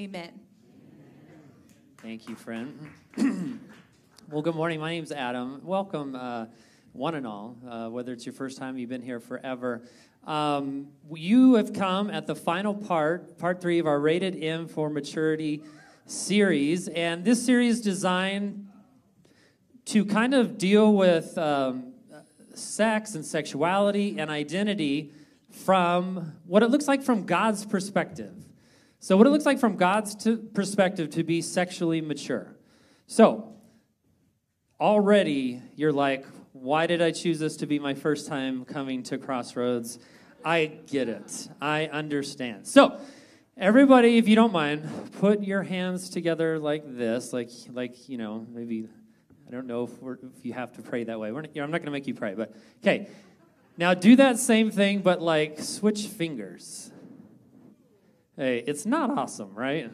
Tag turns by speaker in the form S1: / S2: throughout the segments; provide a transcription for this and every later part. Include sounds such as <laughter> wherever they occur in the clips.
S1: Amen.
S2: Thank you, friend. <clears throat> well, good morning. My name's Adam. Welcome, uh, one and all, uh, whether it's your first time, you've been here forever. Um, you have come at the final part, part three of our Rated M for Maturity series. And this series is designed to kind of deal with um, sex and sexuality and identity from what it looks like from God's perspective. So, what it looks like from God's perspective to be sexually mature. So, already you're like, why did I choose this to be my first time coming to Crossroads? I get it. I understand. So, everybody, if you don't mind, put your hands together like this, like, like you know, maybe, I don't know if, if you have to pray that way. Not, I'm not going to make you pray, but okay. Now, do that same thing, but like switch fingers. Hey, it's not awesome, right?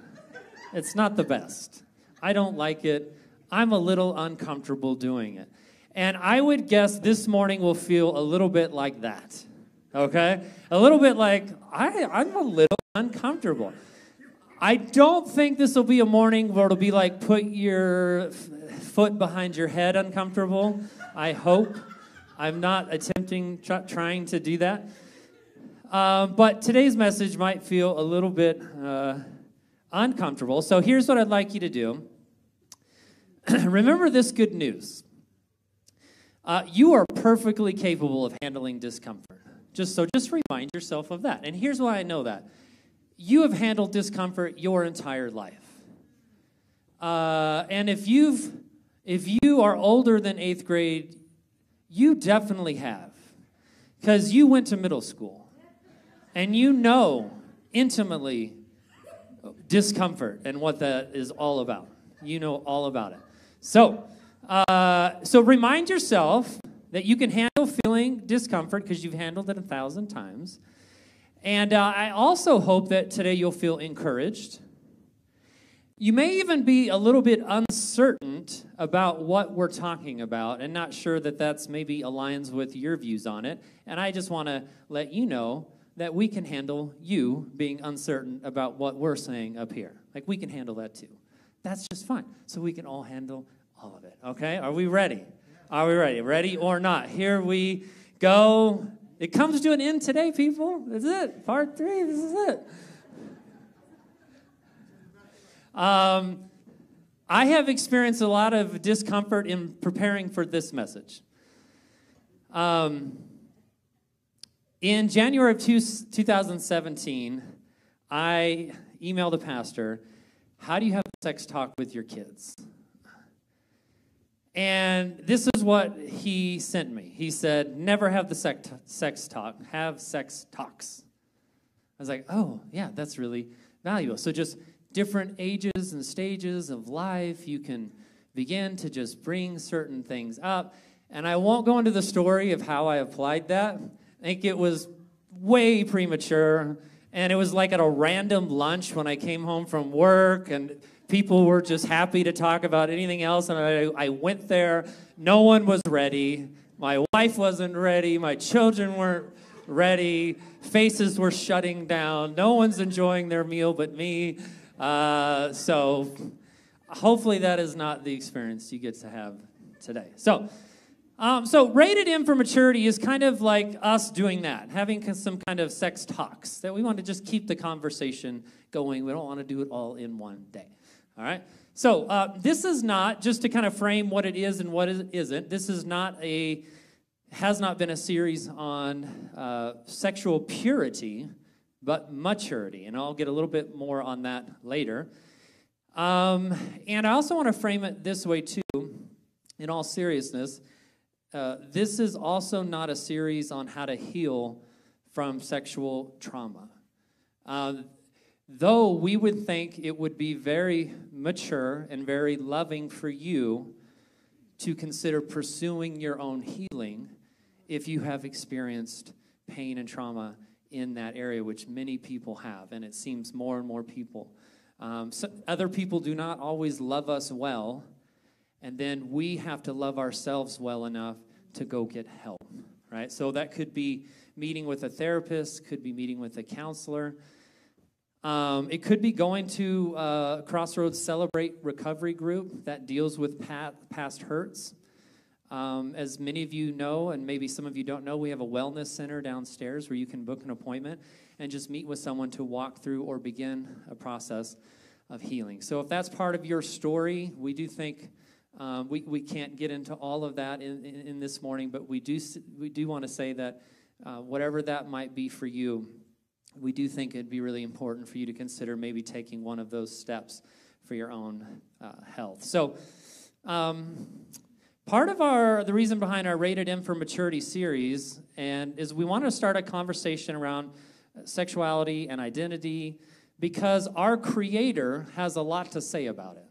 S2: It's not the best. I don't like it. I'm a little uncomfortable doing it. And I would guess this morning will feel a little bit like that. Okay? A little bit like, I, I'm a little uncomfortable. I don't think this will be a morning where it'll be like put your foot behind your head uncomfortable. I hope. I'm not attempting, tr- trying to do that. Um, but today's message might feel a little bit uh, uncomfortable. So here's what I'd like you to do <clears throat> remember this good news. Uh, you are perfectly capable of handling discomfort. Just so, just remind yourself of that. And here's why I know that: you have handled discomfort your entire life. Uh, and if you've, if you are older than eighth grade, you definitely have, because you went to middle school and you know intimately discomfort and what that is all about. You know all about it. So, uh, so remind yourself that you can handle feeling discomfort because you've handled it a thousand times. And uh, I also hope that today you'll feel encouraged. You may even be a little bit uncertain about what we're talking about and not sure that that's maybe aligns with your views on it. And I just want to let you know that we can handle you being uncertain about what we're saying up here. Like, we can handle that too. That's just fine. So we can all handle all of it. Okay? Are we ready? Are we ready? Ready or not? Here we go. It comes to an end today, people. Is it. Part three. This is it. Um, I have experienced a lot of discomfort in preparing for this message. Um, in January of two, 2017, I emailed a pastor, How do you have sex talk with your kids? And this is what he sent me. He said, Never have the sex, sex talk, have sex talks. I was like, Oh, yeah, that's really valuable. So, just different ages and stages of life, you can begin to just bring certain things up. And I won't go into the story of how I applied that think it was way premature. And it was like at a random lunch when I came home from work, and people were just happy to talk about anything else. And I, I went there. No one was ready. My wife wasn't ready. My children weren't ready. Faces were shutting down. No one's enjoying their meal but me. Uh, so hopefully that is not the experience you get to have today. So, um, so, rated M for maturity is kind of like us doing that, having some kind of sex talks that we want to just keep the conversation going. We don't want to do it all in one day. All right? So, uh, this is not just to kind of frame what it is and what it isn't. This is not a, has not been a series on uh, sexual purity, but maturity. And I'll get a little bit more on that later. Um, and I also want to frame it this way, too, in all seriousness. Uh, this is also not a series on how to heal from sexual trauma. Uh, though we would think it would be very mature and very loving for you to consider pursuing your own healing if you have experienced pain and trauma in that area, which many people have, and it seems more and more people. Um, so other people do not always love us well, and then we have to love ourselves well enough to go get help, right? So that could be meeting with a therapist, could be meeting with a counselor. Um, it could be going to uh, Crossroads Celebrate Recovery Group that deals with past hurts. Um, as many of you know, and maybe some of you don't know, we have a wellness center downstairs where you can book an appointment and just meet with someone to walk through or begin a process of healing. So, if that's part of your story, we do think um, we, we can't get into all of that in, in, in this morning, but we do, we do want to say that uh, whatever that might be for you, we do think it'd be really important for you to consider maybe taking one of those steps for your own uh, health. So, um, part of our the reason behind our rated m for maturity series and is we want to start a conversation around sexuality and identity because our creator has a lot to say about it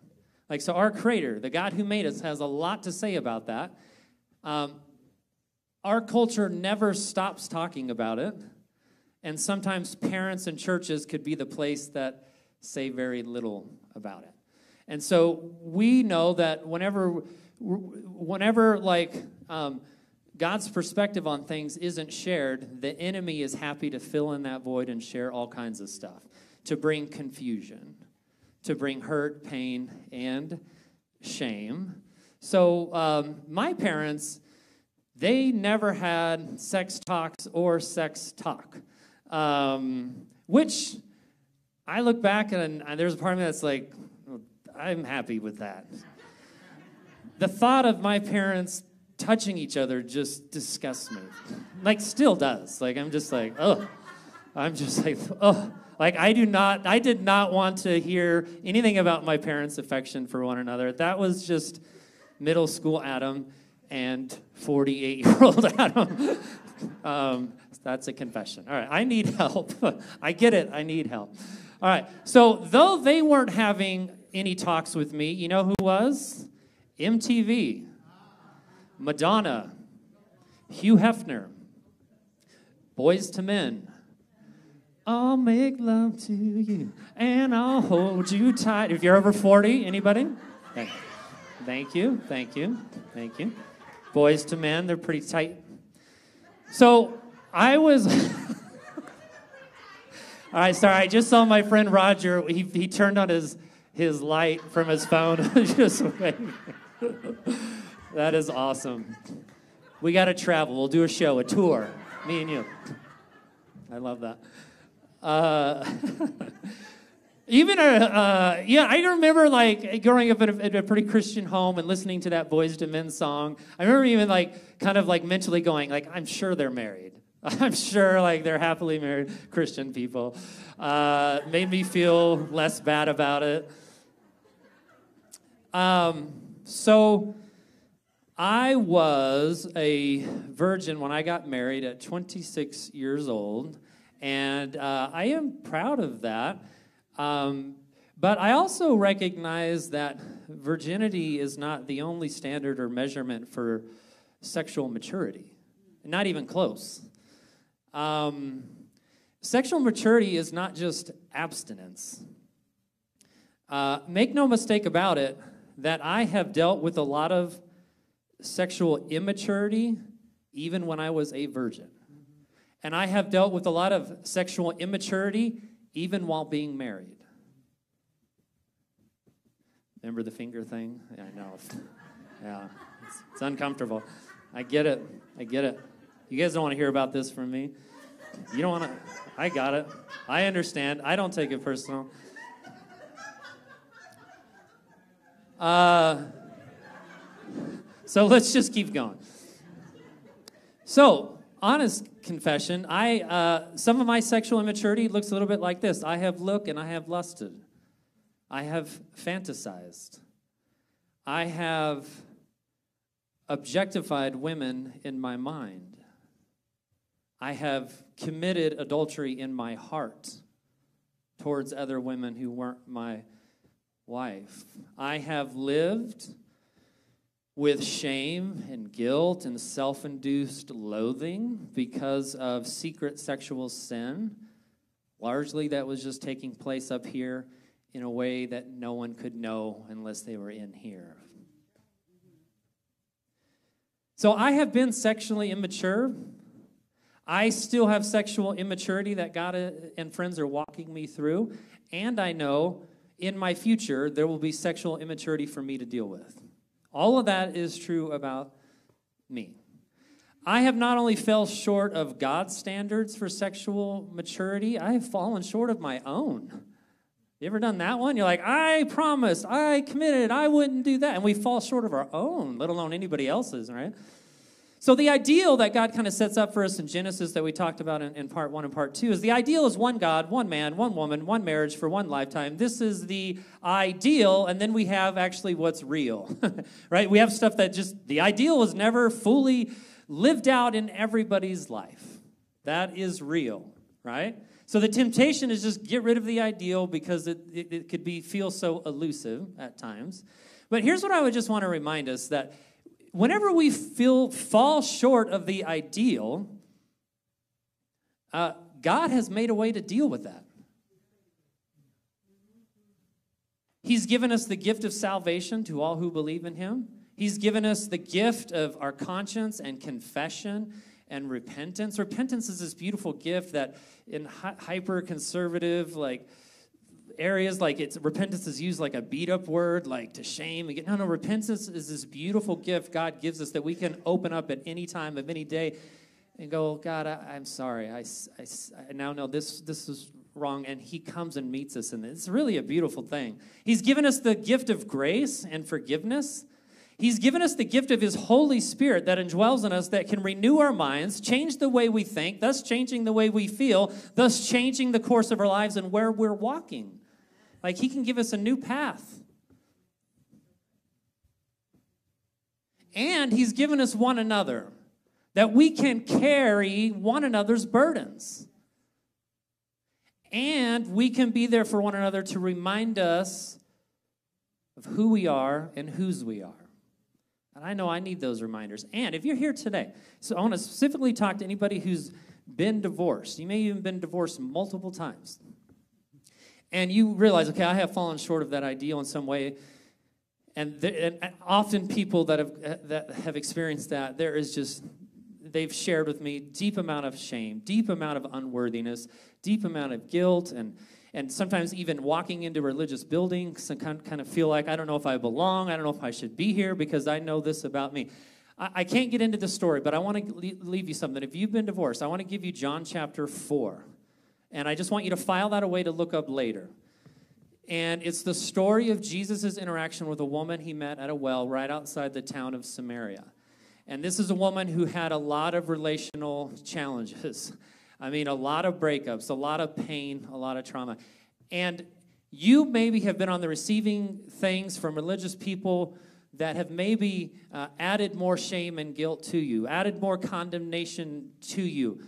S2: like so our creator the god who made us has a lot to say about that. Um, our culture never stops talking about it. And sometimes parents and churches could be the place that say very little about it. And so we know that whenever whenever like um, God's perspective on things isn't shared, the enemy is happy to fill in that void and share all kinds of stuff to bring confusion, to bring hurt, pain, and shame. So um, my parents, they never had sex talks or sex talk, um, which I look back and, and there's a part of me that's like, I'm happy with that the thought of my parents touching each other just disgusts me. Like, still does. Like, I'm just like, oh, I'm just like, oh. Like, I do not, I did not want to hear anything about my parents' affection for one another. That was just middle school Adam and 48 year old <laughs> Adam. um, that's a confession. All right, I need help. <laughs> I get it, I need help. All right, so though they weren't having any talks with me, you know who was? MTV, Madonna, Hugh Hefner, Boyz II Men. I'll make love to you and I'll hold you tight. If you're over 40, anybody? Thank you. Thank you. Thank you. Thank you. Boyz II Men, they're pretty tight. So I was. <laughs> All right, sorry. I just saw my friend Roger. He, he turned on his, his light from his phone. <laughs> just that is awesome. We got to travel. We'll do a show, a tour, me and you. I love that. Uh, <laughs> even a, uh, yeah, I remember like growing up in a, in a, pretty Christian home and listening to that Boyz II Men song. I remember even like kind of like mentally going like, I'm sure they're married. <laughs> I'm sure like they're happily married Christian people. Uh, made me feel less bad about it. Um, so I was a virgin when I got married at 26 years old, and uh, I am proud of that. Um, but I also recognize that virginity is not the only standard or measurement for sexual maturity, not even close. Um, sexual maturity is not just abstinence. Uh, make no mistake about it, that I have dealt with a lot of sexual immaturity even when I was a virgin. And I have dealt with a lot of sexual immaturity even while being married. Remember the finger thing? Yeah, I know. <laughs> Yeah, it's, it's uncomfortable. I get it. I get it. You guys don't want to hear about this from me. You don't want to. I got it. I understand. I don't take it personal. Uh, so let's just keep going. So, honest confession, I uh, some of my sexual immaturity looks a little bit like this. I have looked and I have lusted. I have fantasized. I have objectified women in my mind. I have committed adultery in my heart towards other women who weren't my wife. I have lived with shame and guilt and self induced loathing because of secret sexual sin. Largely, that was just taking place up here in a way that no one could know unless they were in here. So, I have been sexually immature. I still have sexual immaturity that God uh, and friends are walking me through. And I know in my future there will be sexual immaturity for me to deal with. All of that is true about me. I have not only fell short of God's standards for sexual maturity, I have fallen short of my own. You ever done that one? You're like, I promised, I committed, I wouldn't do that. And we fall short of our own, let alone anybody else's, right? So, the ideal that God kind of sets up for us in Genesis that we talked about in, in, part one and part two is the ideal is one God, one man, one woman, one marriage for one lifetime. This is the ideal, and then we have actually what's real, <laughs> right? We have stuff that just, the ideal is never fully lived out in everybody's life. That is real, right? So the temptation is just get rid of the ideal because it, it, it could be feel so elusive at times. But here's what I would just want to remind us that whenever we feel fall short of the ideal, uh, God has made a way to deal with that. He's given us the gift of salvation to all who believe in Him. He's given us the gift of our conscience and confession and repentance. Repentance is this beautiful gift that in hyper conservative, like, areas like it's repentance is used like a beat up word like to shame. No no repentance is this beautiful gift god gives us that we can open up at any time of any day and go oh, god I, am sorry. I, I, I now know this this is wrong and he comes and meets us and it's really a beautiful thing. He's given us the gift of grace and forgiveness. He's given us the gift of His Holy Spirit that indwells in us that can renew our minds, change the way we think, thus changing the way we feel, thus changing the course of our lives and where we're walking. Like He can give us a new path. And He's given us one another that we can carry one another's burdens. And we can be there for one another to remind us of who we are and whose we are. And I know I need those reminders. And if you're here today, so I want to specifically talk to anybody who's been divorced. You may even been divorced multiple times. And you realize, okay, I have fallen short of that ideal in some way. And, and often people that have that have experienced that, there is just they've shared with me deep amount of shame, deep amount of unworthiness, deep amount of guilt and and sometimes even walking into religious buildings and kind of feel like I don't know if I belong, I don't know if I should be here because I know this about me. I can't get into the story, but I want to leave you something. If you've been divorced, I want to give you John chapter 4. And I just want you to file that away to look up later. And it's the story of Jesus' interaction with a woman he met at a well right outside the town of Samaria. And this is a woman who had a lot of relational challenges. <laughs> I mean, a lot of breakups, a lot of pain, a lot of trauma. And you maybe have been on the receiving things from religious people that have maybe uh, added more shame and guilt to you, added more condemnation to you,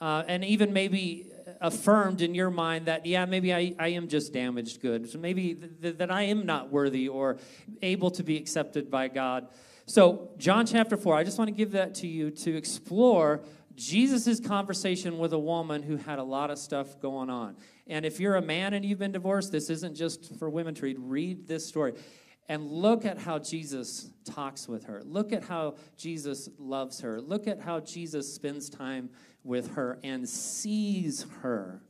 S2: uh, and even maybe affirmed in your mind that, yeah, maybe I, I am just damaged goods. Maybe th- th- that I am not worthy or able to be accepted by God. So, John chapter 4, I just want to give that to you to explore Jesus' conversation with a woman who had a lot of stuff going on. And if you're a man and you've been divorced, this isn't just for women to read. Read this story and look at how Jesus talks with her. Look at how Jesus loves her. Look at how Jesus spends time with her and sees her.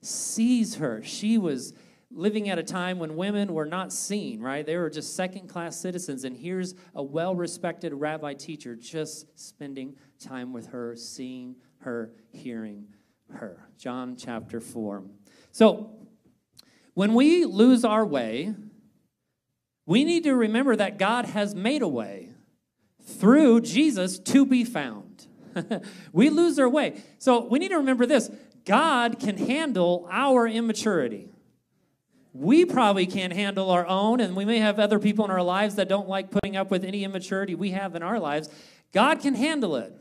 S2: Sees her. She was living at a time when women were not seen, right? They were just second class citizens. And here's a well respected rabbi teacher just spending time with her, seeing her, hearing her. John chapter 4. So, when we lose our way, we need to remember that God has made a way through Jesus to be found. <laughs> we lose our way. So, we need to remember this God can handle our immaturity we probably can't handle our own, and we may have other people in our lives that don't like putting up with any immaturity we have in our lives. God can handle it.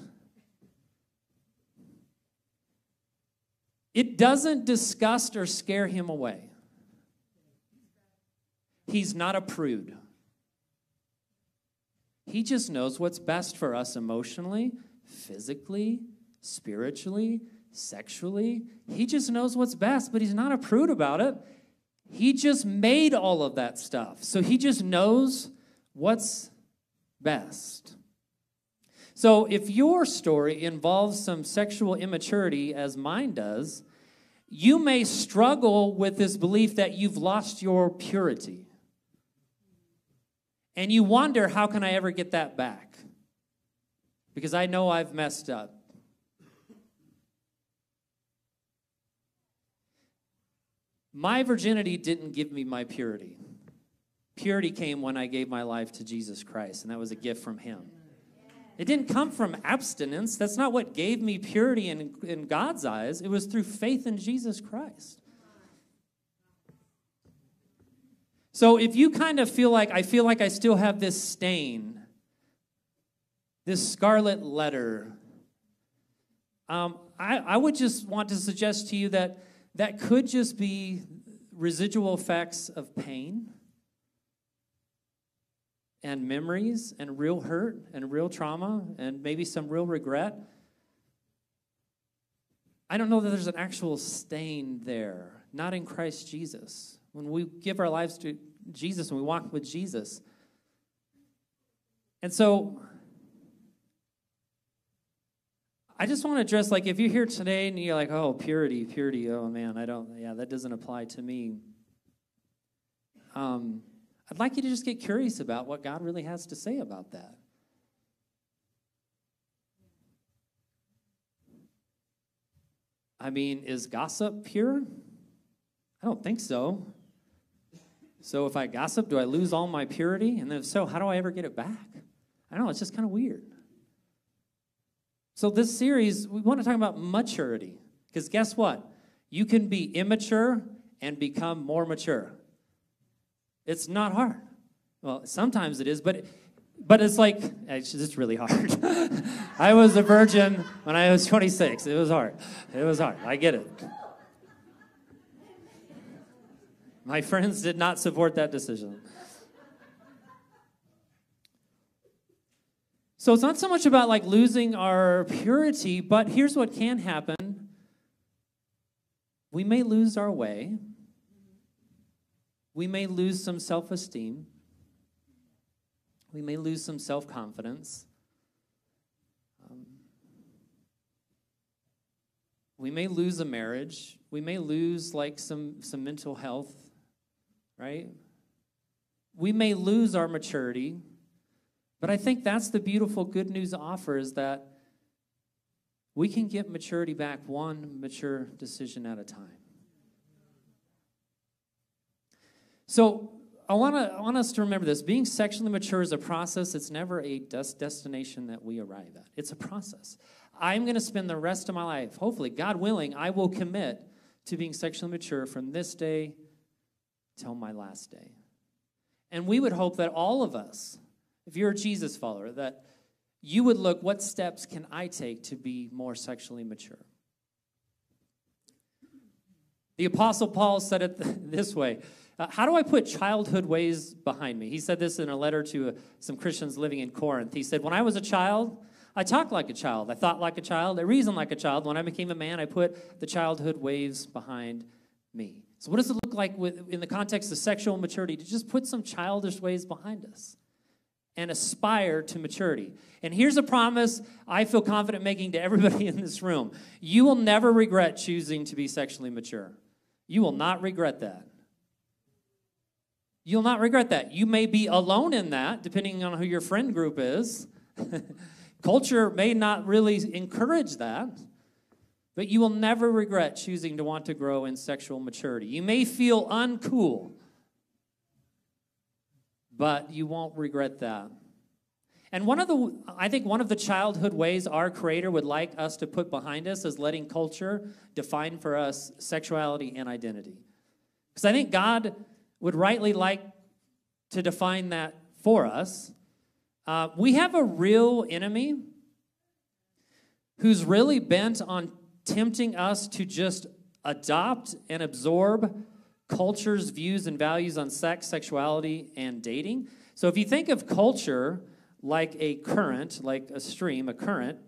S2: It doesn't disgust or scare him away. He's not a prude. He just knows what's best for us emotionally, physically, spiritually, sexually. He just knows what's best, but he's not a prude about it. He just made all of that stuff. So he just knows what's best. So if your story involves some sexual immaturity, as mine does, you may struggle with this belief that you've lost your purity. And you wonder, how can I ever get that back? Because I know I've messed up. My virginity didn't give me my purity. Purity came when I gave my life to Jesus Christ, and that was a gift from Him. It didn't come from abstinence. That's not what gave me purity in, in God's eyes. It was through faith in Jesus Christ. So if you kind of feel like, I feel like I still have this stain, this scarlet letter, um, I, I would just want to suggest to you that that could just be residual effects of pain and memories and real hurt and real trauma and maybe some real regret. I don't know that there's an actual stain there, not in Christ Jesus. When we give our lives to Jesus and we walk with Jesus. And so I just want to address like if you're here today and you're like, oh, purity, purity, oh man, I don't, yeah, that doesn't apply to me. Um, I'd like you to just get curious about what God really has to say about that. I mean, is gossip pure? I don't think so. So if I gossip, do I lose all my purity? And if so, how do I ever get it back? I don't know, it's just kind of weird. So this series, we want to talk about maturity. Because guess what? You can be immature and become more mature. It's not hard. Well, sometimes it is, but but it's like it's really hard. <laughs> I was a virgin when I was 26. It was hard. It was hard. I get it. My friends did not support that decision. So it's not so much about like losing our purity, but here's what can happen. We may lose our way. We may lose some self esteem. We may lose some self confidence. Um, we may lose a marriage. We may lose like some, some mental health, right? We may lose our maturity. But I think that's the beautiful good news offer is that we can get maturity back one mature decision at a time. So I want to I want us to remember this. Being sexually mature is a process. It's never a des- destination that we arrive at. It's a process. I'm going to spend the rest of my life, hopefully, God willing, I will commit to being sexually mature from this day till my last day. And we would hope that all of us, if you're a Jesus follower, that you would look, what steps can I take to be more sexually mature? The Apostle Paul said it <laughs> this way uh, How do I put childhood ways behind me? He said this in a letter to uh, some Christians living in Corinth. He said, When I was a child, I talked like a child. I thought like a child. I reasoned like a child. When I became a man, I put the childhood ways behind me. So, what does it look like with, in the context of sexual maturity to just put some childish ways behind us and aspire to maturity? And here's a promise I feel confident making to everybody <laughs> in this room you will never regret choosing to be sexually mature. You will not regret that. You'll not regret that. You may be alone in that, depending on who your friend group is. <laughs> Culture may not really encourage that, but you will never regret choosing to want to grow in sexual maturity. You may feel uncool, but you won't regret that. And one of the, I think one of the childhood ways our Creator would like us to put behind us is letting culture define for us sexuality and identity. Because I think God would rightly like to define that for us. Uh, we have a real enemy who's really bent on tempting us to just adopt and absorb culture's views and values on sex, sexuality, and dating. So if you think of culture like a current, like a stream, a current,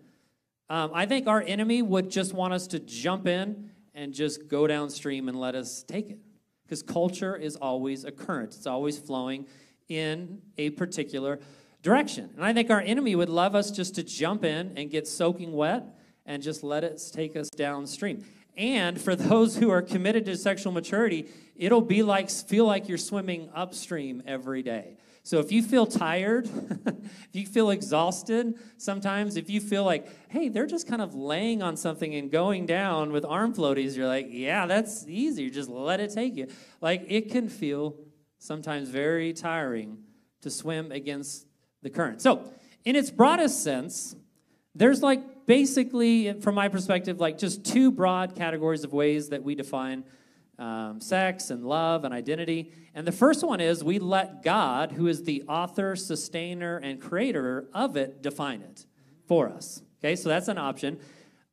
S2: um, I think our enemy would just want us to jump in and just go downstream and let us take it because culture is always a current, it's always flowing in a particular direction. And I think our enemy would love us just to jump in and get soaking wet and just let it take us downstream. And for those who are committed to sexual maturity, it'll be like feel like you're swimming upstream every day. So if you feel tired, <laughs> if you feel exhausted, sometimes if you feel like, hey, they're just kind of laying on something and going down with arm floaties, you're like, yeah, that's easy. Just let it take you. Like it can feel sometimes very tiring to swim against the current. So, in its broadest sense, there's like basically, from my perspective, like just two broad categories of ways that we define um, sex and love and identity. And the first one is we let God, who is the author, sustainer, and creator of it, define it for us. Okay, so that's an option.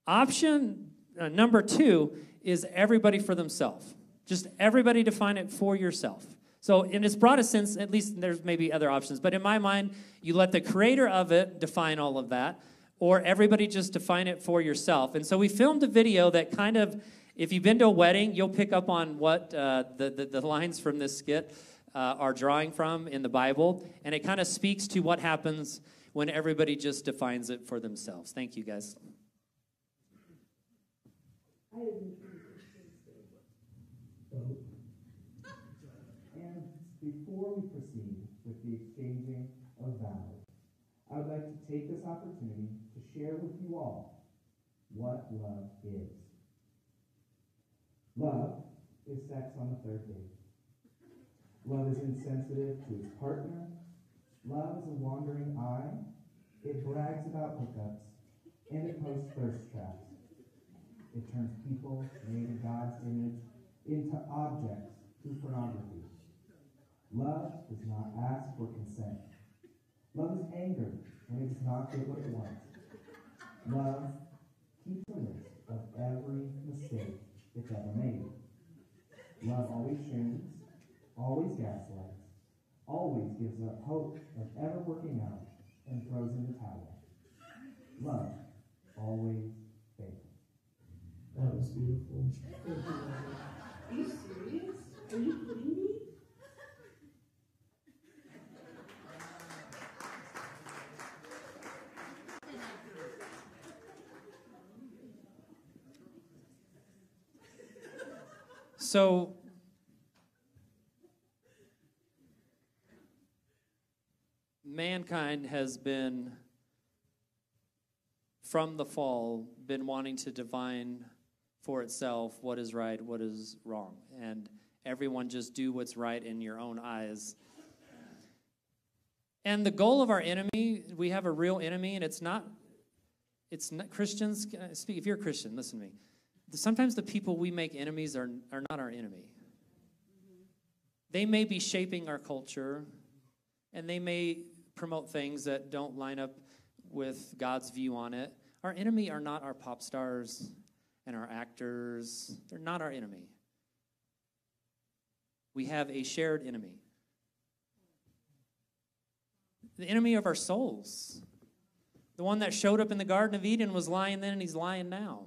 S2: Option uh, number two is everybody for themselves. Just everybody define it for yourself. So, in its broadest sense, at least there's maybe other options, but in my mind, you let the creator of it define all of that, or everybody just define it for yourself. And so, we filmed a video that kind of if you've been to a wedding, you'll pick up on what uh, the, the, the, lines from this skit uh, are drawing from in the Bible, and it kind of speaks to what happens when everybody just defines it for themselves. Thank you, guys.
S1: And before we proceed with the exchanging of vows, I would like to take this opportunity share with you all what love is. Love is sex on the third date. Love is insensitive to its partner. Love is a wandering eye. It brags about hookups, and it posts thirst traps. It turns people made in God's image into objects through pornography. Love does not ask for consent. Love is anger when it does not get what it wants. Love keeps a list of every mistake it's ever made. Love always shames, always gaslights, always gives up hope of ever working out, and throws in the towel. Love always fails.
S3: That was beautiful.
S4: Are you serious? Are you
S2: So, mankind has been, from the fall, been wanting to divine for itself what is right, what is wrong. And everyone just do what's right in your own eyes. And the goal of our enemy, we have a real enemy, and it's not, it's not Christians. Speak, if you're a Christian, listen to me sometimes the people we make enemies are, are not our enemy. They may be shaping our culture, and they may promote things that don't line up with God's view on it. Our enemy are not our pop stars and our actors, they're not our enemy. We have a shared enemy. The enemy of our souls. The one that showed up in the Garden of Eden was lying then and he's lying now.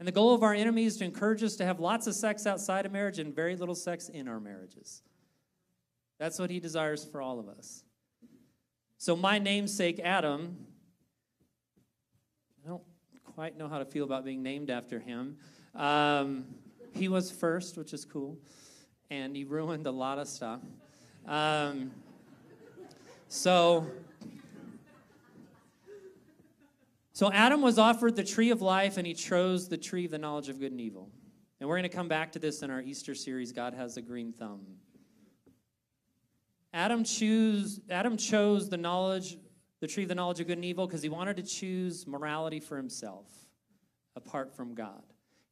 S2: And the goal of our enemy is to encourage us to have lots of sex outside of marriage and very little sex in our marriages. That's what he desires for all of us. So, my namesake, Adam, I don't quite know how to feel about being named after him. Um, he was first, which is cool, and he ruined a lot of stuff. Um, so, So Adam was offered the tree of life and he chose the tree of the knowledge of good and evil. And we're going to come back to this in our Easter series, God Has a Green Thumb. Adam, Adam chose the knowledge, the tree of the knowledge of good and evil because he wanted to choose morality for himself apart from God.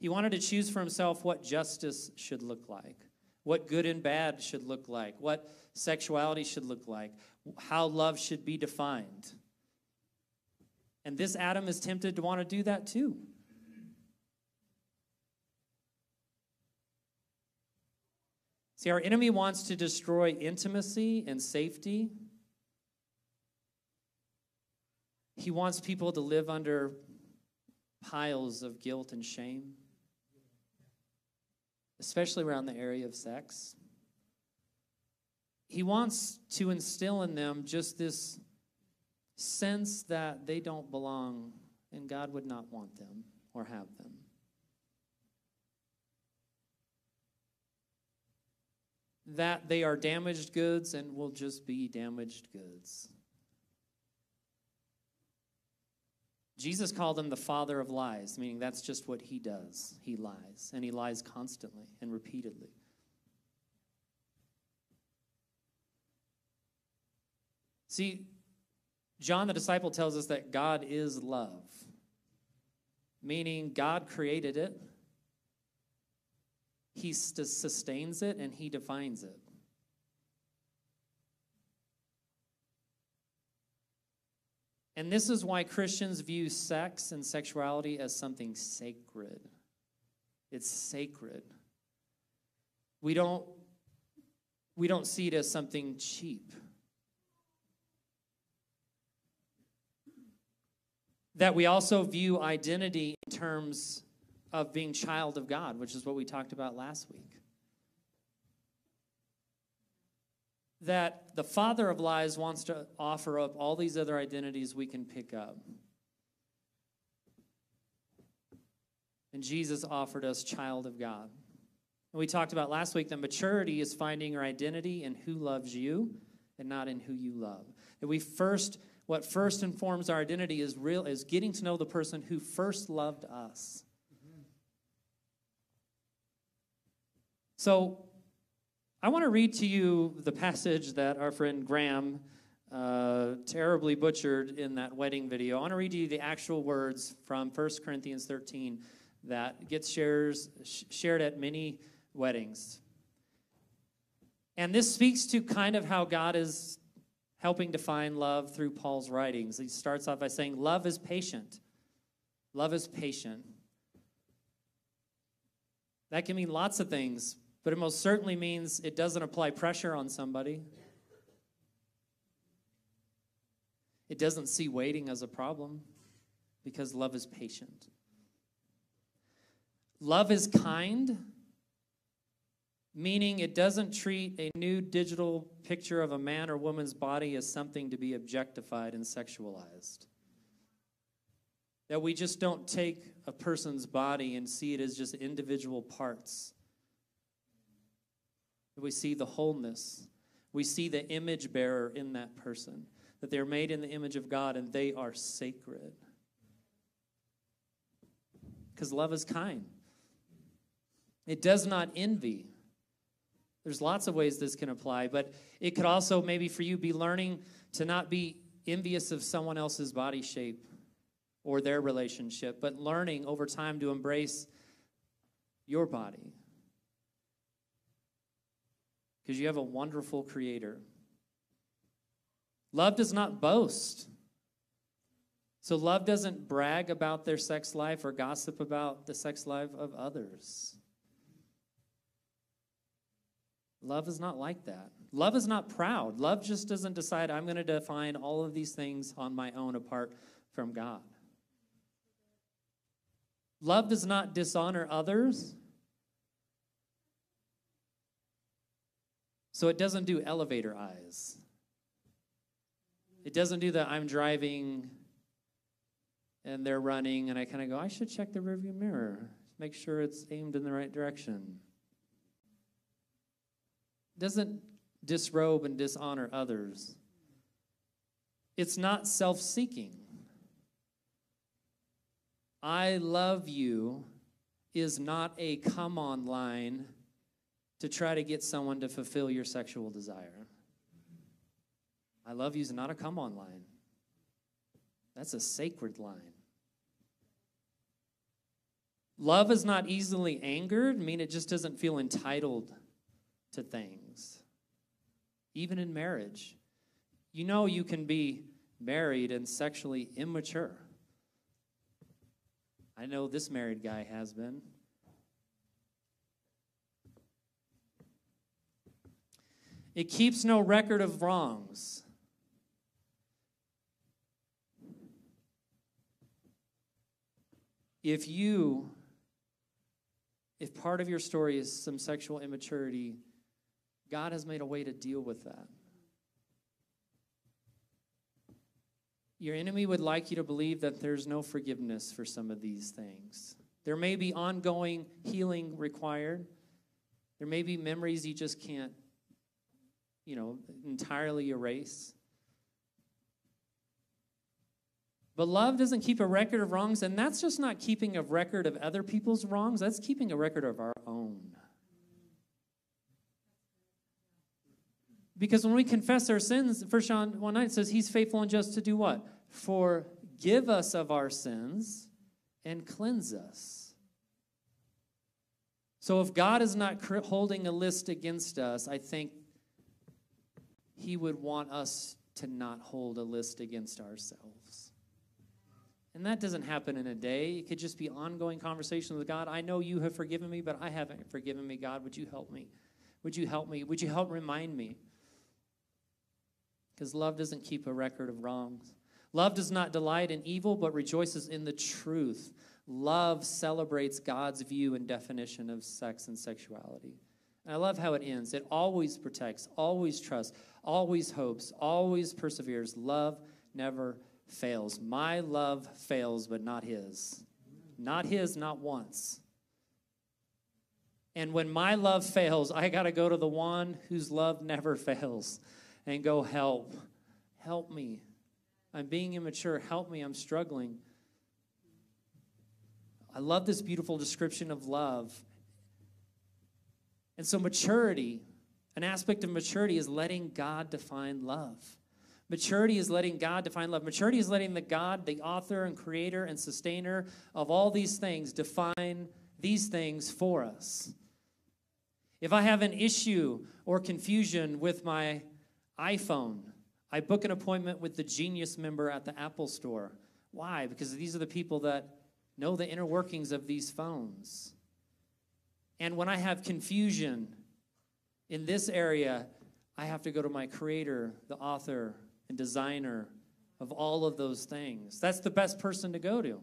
S2: He wanted to choose for himself what justice should look like, what good and bad should look like, what sexuality should look like, how love should be defined. And this Adam is tempted to want to do that too. See, our enemy wants to destroy intimacy and safety. He wants people to live under piles of guilt and shame, especially around the area of sex. he wants to instill in them just this sense that they don't belong and God would not want them or have them. That they are damaged goods and will just be damaged goods. Jesus called him the father of lies, meaning that's just what he does. He lies, and he lies constantly and repeatedly. See, John the disciple tells us that God is love, meaning God created it, He sustains it, and He defines it. And this is why Christians view sex and sexuality as something sacred. It's sacred. We don't, we don't see it as something cheap. That we also view identity in terms of being child of God, which is what we talked about last week. That the father of lies wants to offer up all these other identities we can pick up. And Jesus offered us child of God. And we talked about last week that maturity is finding your identity in who loves you and not in who you love. That we first what first informs our identity is real is getting to know the person who first loved us. So I want to read to you the passage that our friend Graham uh, terribly butchered in that wedding video. I want to read to you the actual words from 1 Corinthians 13 that gets shares, shared at many weddings. And this speaks to kind of how God is helping define love through Paul's writings. He starts off by saying, Love is patient. Love is patient. That can mean lots of things, but it most certainly means it doesn't apply pressure on somebody. It doesn't see waiting as a problem because love is patient. Love is kind meaning it doesn't treat a new digital picture of a man or woman's body as something to be objectified and sexualized. That we just don't take a person's body and see it as just individual parts. We see the wholeness. We see the image bearer in that person. That they're made in the image of God and they are sacred. Because love is kind. It does not envy. There's lots of ways this can apply, but it could also maybe for you be learning to not be envious of someone else's body shape or their relationship, but learning over time to embrace your body. Because you have a wonderful creator. Love does not boast. So, love doesn't brag about their sex life or gossip about the sex life of others. Love is not like that. Love is not proud. Love just doesn't decide, I'm going to define all of these things on my own apart from God. Love does not dishonor others. So it doesn't do elevator eyes. It doesn't do that I'm driving and they're running and I kind of go, I should check the rearview mirror, make sure it's aimed in the right direction doesn't disrobe and dishonor others. It's not self seeking. I love you is not a come on line to try to get someone to fulfill your sexual desire. I love you is not a come on line, that's a sacred line. Love is not easily angered, I mean, it just doesn't feel entitled to things, even in marriage. You know, you can be married and sexually immature. I know this married guy has been. It keeps no record of wrongs. If you, if part of your story is some sexual immaturity, God has made a way to deal with that. Your enemy would like you to believe that there's no forgiveness for some of these things. There may be ongoing healing required. There may be memories you just can't, you know, entirely erase. But love doesn't keep a record of wrongs, and that's just not keeping a record of other people's wrongs, that's keeping a record of our own. Because when we confess our sins, 1 John 1 9 says he's faithful and just to do what? Forgive us of our sins and cleanse us. So if God is not holding a list against us, I think he would want us to not hold a list against ourselves. And that doesn't happen in a day. It could just be ongoing conversation with God. I know you have forgiven me, but I haven't forgiven me. God, would you help me? Would you help me? Would you help remind me? Because love doesn't keep a record of wrongs. Love does not delight in evil, but rejoices in the truth. Love celebrates God's view and definition of sex and sexuality. And I love how it ends. It always protects, always trusts, always hopes, always perseveres. Love never fails. My love fails, but not his. Not his, not once. And when my love fails, I got to go to the one whose love never <laughs> fails and go, Help. Help me. I'm being immature. Help me. I'm struggling. I love this beautiful description of love. And so, maturity, an aspect of maturity is letting God define love. Maturity is letting God define love. Maturity is letting the God, the author and creator and sustainer of all these things, define these things for us. If I have an issue or confusion with my iPhone. I book an appointment with the Genius member at the Apple store. Why? Because these are the people that know the inner workings of these phones. And when I have confusion in this area, I have to go to my creator, the author, and designer of all of those things. That's the best person to go to.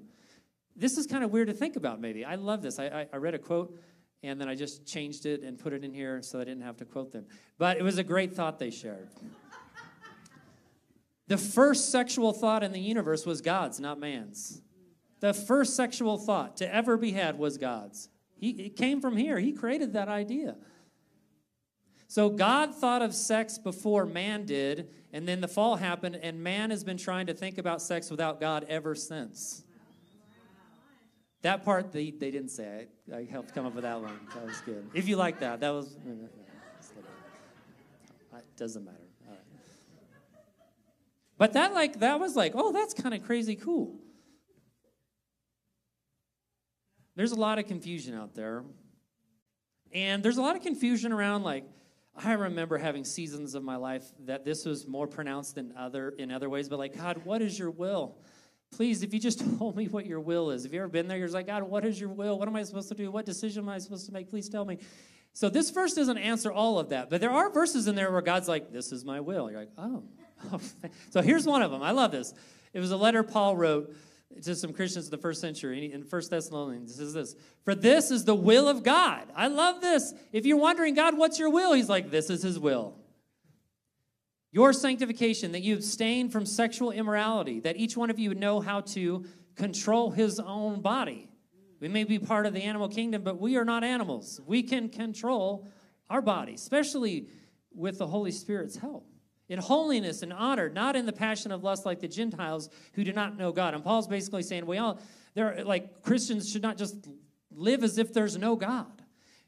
S2: This is kind of weird to think about, maybe. I love this. I, I, I read a quote and then I just changed it and put it in here so I didn't have to quote them. But it was a great thought they shared. the first sexual thought in the universe was God's, not man's. The first sexual thought to ever be had was God's. He, it came from here. He created that idea. So God thought of sex before man did, and then the fall happened, and man has been trying to think about sex without God ever since. That part they, they didn't say. I, I helped come up with that one. That was good. If you like that, that was. <laughs> It doesn't matter. But that like that was like, oh, that's kind of crazy cool. There's a lot of confusion out there. And there's a lot of confusion around like I remember having seasons of my life that this was more pronounced than other in other ways, but like, God, what is your will? Please, if you just <laughs> told me what your will is. Have you ever been there? You're like, God, what is your will? What am I supposed to do? What decision am I supposed to make? Please tell me. So this verse doesn't answer all of that, but there are verses in there where God's like, this is my will. You're like, oh. <laughs> oh so here's one of them. I love this. It was a letter Paul wrote to some Christians in the first century in First Thessalonians. It says this For this is the will of God. I love this. If you're wondering, God, what's your will? He's like, This is his will your sanctification, that you abstain from sexual immorality, that each one of you would know how to control his own body. We may be part of the animal kingdom, but we are not animals. We can control our body, especially with the Holy Spirit's help. In holiness and honor, not in the passion of lust like the Gentiles who do not know God. And Paul's basically saying, we all, they're like Christians should not just live as if there's no God.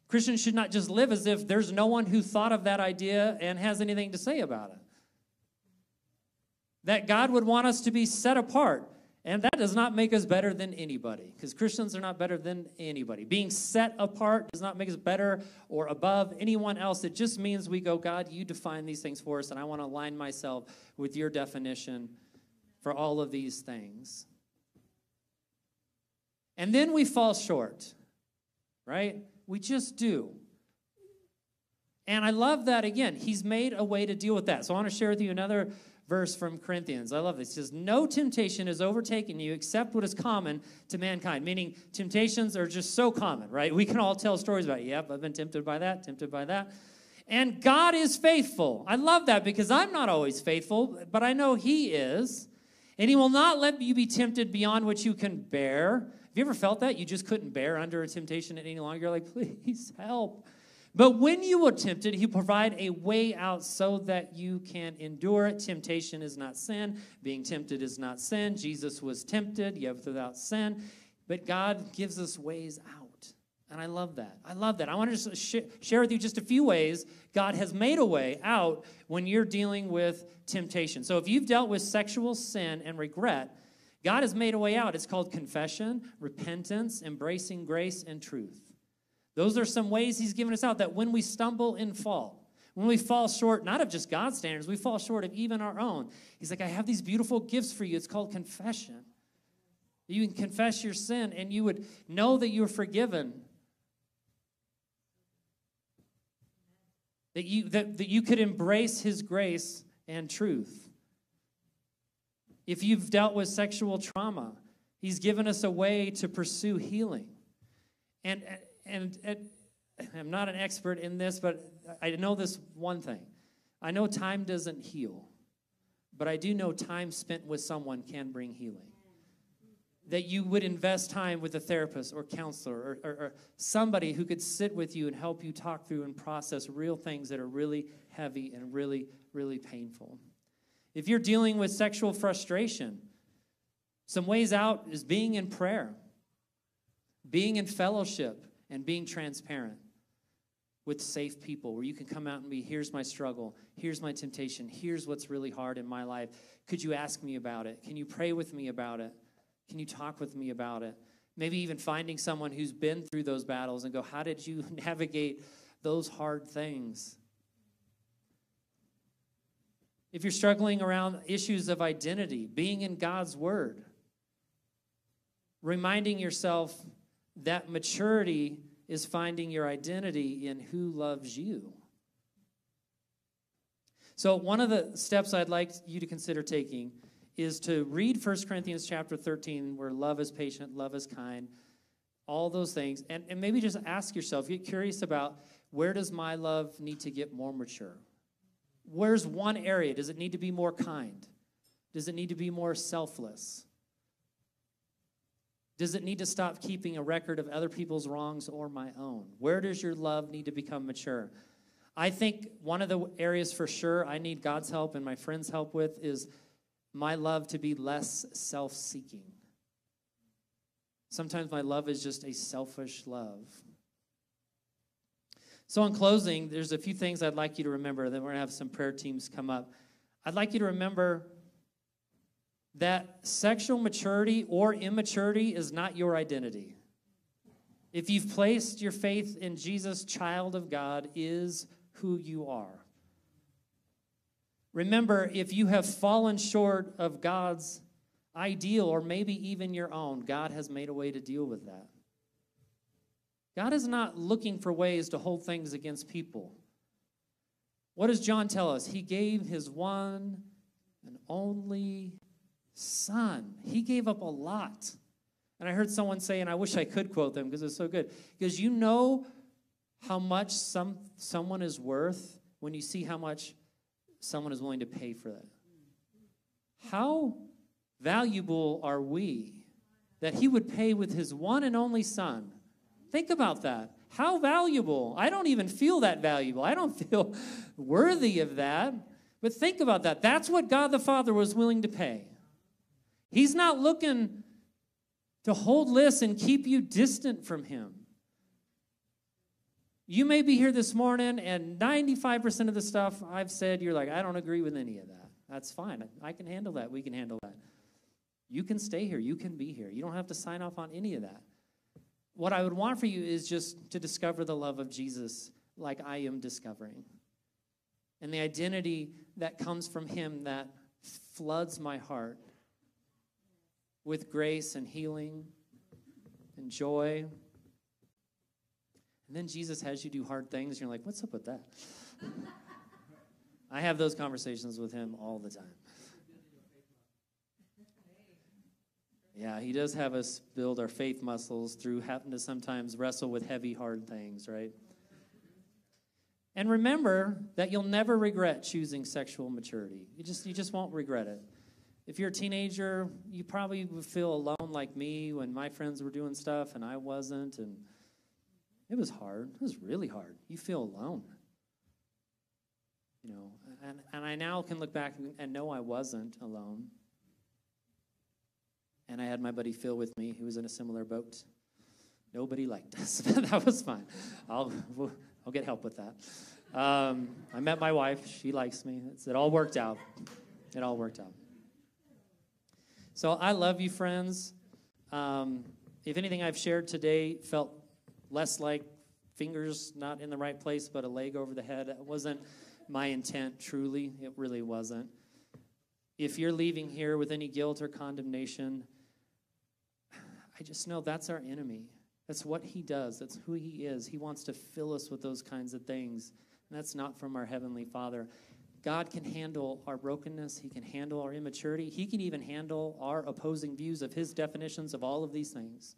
S2: Christians should not just live as if there's no one who thought of that idea and has anything to say about it that God would want us to be set apart. And that does not make us better than anybody, because Christians are not better than anybody. Being set apart does not make us better or above anyone else. It just means we go, God, you define these things for us, and I want to align myself with your definition for all of these things. And then we fall short, right? We just do. And I love that again. He's made a way to deal with that. So I want to share with you another verse from Corinthians. I love this. It says, No temptation has overtaken you except what is common to mankind. Meaning, temptations are just so common, right? We can all tell stories about, yep, I've been tempted by that, tempted by that. And God is faithful. I love that because I'm not always faithful, but I know He is. And He will not let you be tempted beyond what you can bear. Have you ever felt that? You just couldn't bear under a temptation any longer? You're like, please help. But when you are tempted, He provide a way out so that you can endure it. Temptation is not sin. Being tempted is not sin. Jesus was tempted, yet without sin. But God gives us ways out. And I love that. I love that. I want to just sh- share with you just a few ways God has made a way out when you're dealing with temptation. So if you've dealt with sexual sin and regret, God has made a way out. It's called confession, repentance, embracing grace, and truth. Those are some ways He's given us out that when we stumble and fall, when we fall short, not of just God's standards, we fall short of even our own. He's like, I have these beautiful gifts for you. It's called confession. You can confess your sin and you would know that you're forgiven that you, that, that you could embrace his grace and truth. If you've dealt with sexual trauma, he's given us a way to pursue healing. And, and, I'm not an expert in this, but I know this one thing. I know time doesn't heal, but I do know time spent with someone can bring healing that you would invest time with a therapist or counselor or, or, or, somebody who could sit with you and help you talk through and process real things that are really heavy and really, really painful. If you're dealing with sexual frustration, some ways out is being in prayer, being in fellowship, and being transparent with safe people where you can come out and be here's my struggle, here's my temptation, here's what's really hard in my life. Could you ask me about it? Can you pray with me about it? Can you talk with me about it? Maybe even finding someone who's been through those battles and go, How did you <laughs> navigate those hard things? If you're struggling around issues of identity, being in God's Word, reminding yourself that maturity is finding your identity in who loves you. So, one of the steps I'd like you to consider taking is to read 1 Corinthians chapter 13, where love is patient, love is kind, all those things, and, and maybe just ask yourself, get curious about where does my love need to get more mature? Where's one area? Does it need to be more kind? Does it need to be more selfless? Does it need to stop keeping a record of other people's wrongs or my own? Where does your love need to become mature? I think one of the areas for sure I need God's help and my friends' help with is my love to be less self seeking. Sometimes my love is just a selfish love. So, in closing, there's a few things I'd like you to remember. Then we're going to have some prayer teams come up. I'd like you to remember that sexual maturity or immaturity is not your identity. If you've placed your faith in Jesus, child of God is who you are. Remember, if you have fallen short of God's ideal or maybe even your own, God has made a way to deal with that. God is not looking for ways to hold things against people. What does John tell us? He gave his one and only son. He gave up a lot. And I heard someone say, and I wish I could quote them because it's so good. Because you know how much some someone is worth when you see how much someone is willing to pay for that. How valuable are we that he would pay with his one and only son? Think about that. How valuable. I don't even feel that valuable. I don't <laughs> feel worthy of that. But think about that. That's what God the Father was willing to pay. He's not looking to hold lists and keep you distant from him. You may be here this morning, and 95% of the stuff I've said, you're like, I don't agree with any of that. That's fine. I can handle that. We can handle that. You can stay here. You can be here. You don't have to sign off on any of that. What I would want for you is just to discover the love of Jesus like I am discovering. And the identity that comes from Him that floods my heart with grace and healing and joy and then Jesus has you do hard things, and you're like, what's up with that? <laughs> I have those conversations with him all the time. Yeah, he does have us build our faith muscles through having to sometimes wrestle with heavy, hard things, right? And remember that you'll never regret choosing sexual maturity. You just, you just won't regret it. If you're a teenager, you probably would feel alone like me when my friends were doing stuff and I wasn't. And it was hard. It was really hard. You feel alone. You know, and, and I now can look back and know I wasn't alone. And I had my buddy Phil with me, who was in a similar boat. Nobody liked us. <laughs> that was fine. I'll, I'll get help with that. Um, I met my wife. She likes me. It all worked out. It all worked out. So I love you, friends. Um, if anything I've shared today felt less like fingers not in the right place, but a leg over the head, it wasn't my intent, truly. It really wasn't. If you're leaving here with any guilt or condemnation, I just know that's our enemy. That's what he does. That's who he is. He wants to fill us with those kinds of things. And that's not from our Heavenly Father. God can handle our brokenness. He can handle our immaturity. He can even handle our opposing views of his definitions of all of these things.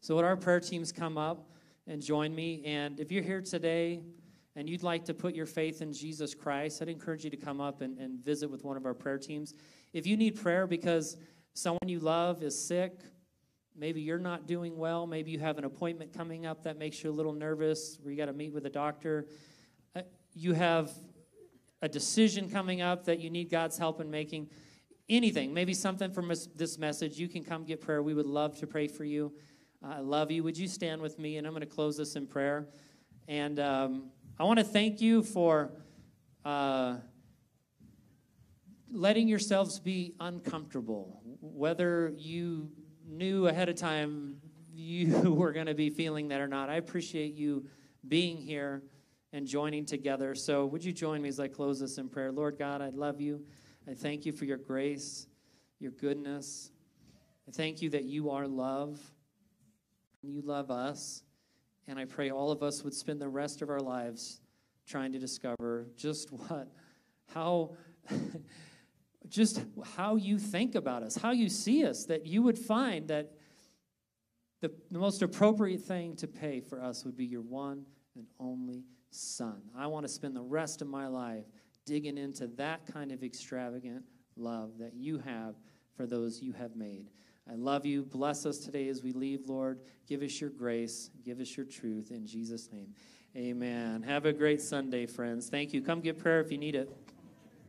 S2: So, would our prayer teams come up and join me? And if you're here today and you'd like to put your faith in Jesus Christ, I'd encourage you to come up and, and visit with one of our prayer teams. If you need prayer because someone you love is sick, maybe you're not doing well, maybe you have an appointment coming up that makes you a little nervous, where you got to meet with a doctor, you have a decision coming up that you need God's help in making, anything, maybe something from this message, you can come get prayer. We would love to pray for you. I love you. Would you stand with me? And I'm going to close this in prayer. And um, I want to thank you for uh, letting yourselves be uncomfortable, whether you knew ahead of time you <laughs> were going to be feeling that or not. I appreciate you being here and joining together. So, would you join me as I close this in prayer? Lord God, I love you. I thank you for your grace, your goodness. I thank you that you are love. and You love us. And I pray all of us would spend the rest of our lives trying to discover just what, how, <laughs> just how you think about us, how you see us, that you would find that the, the most appropriate thing to pay for us would be your one and only Son. I want to spend the rest of my life digging into that kind of extravagant love that you have for those you have made. I love you. Bless us today as we leave, Lord. Give us your grace. Give us your truth. In Jesus' name, amen. Have a great Sunday, friends. Thank you. Come get prayer if you need it.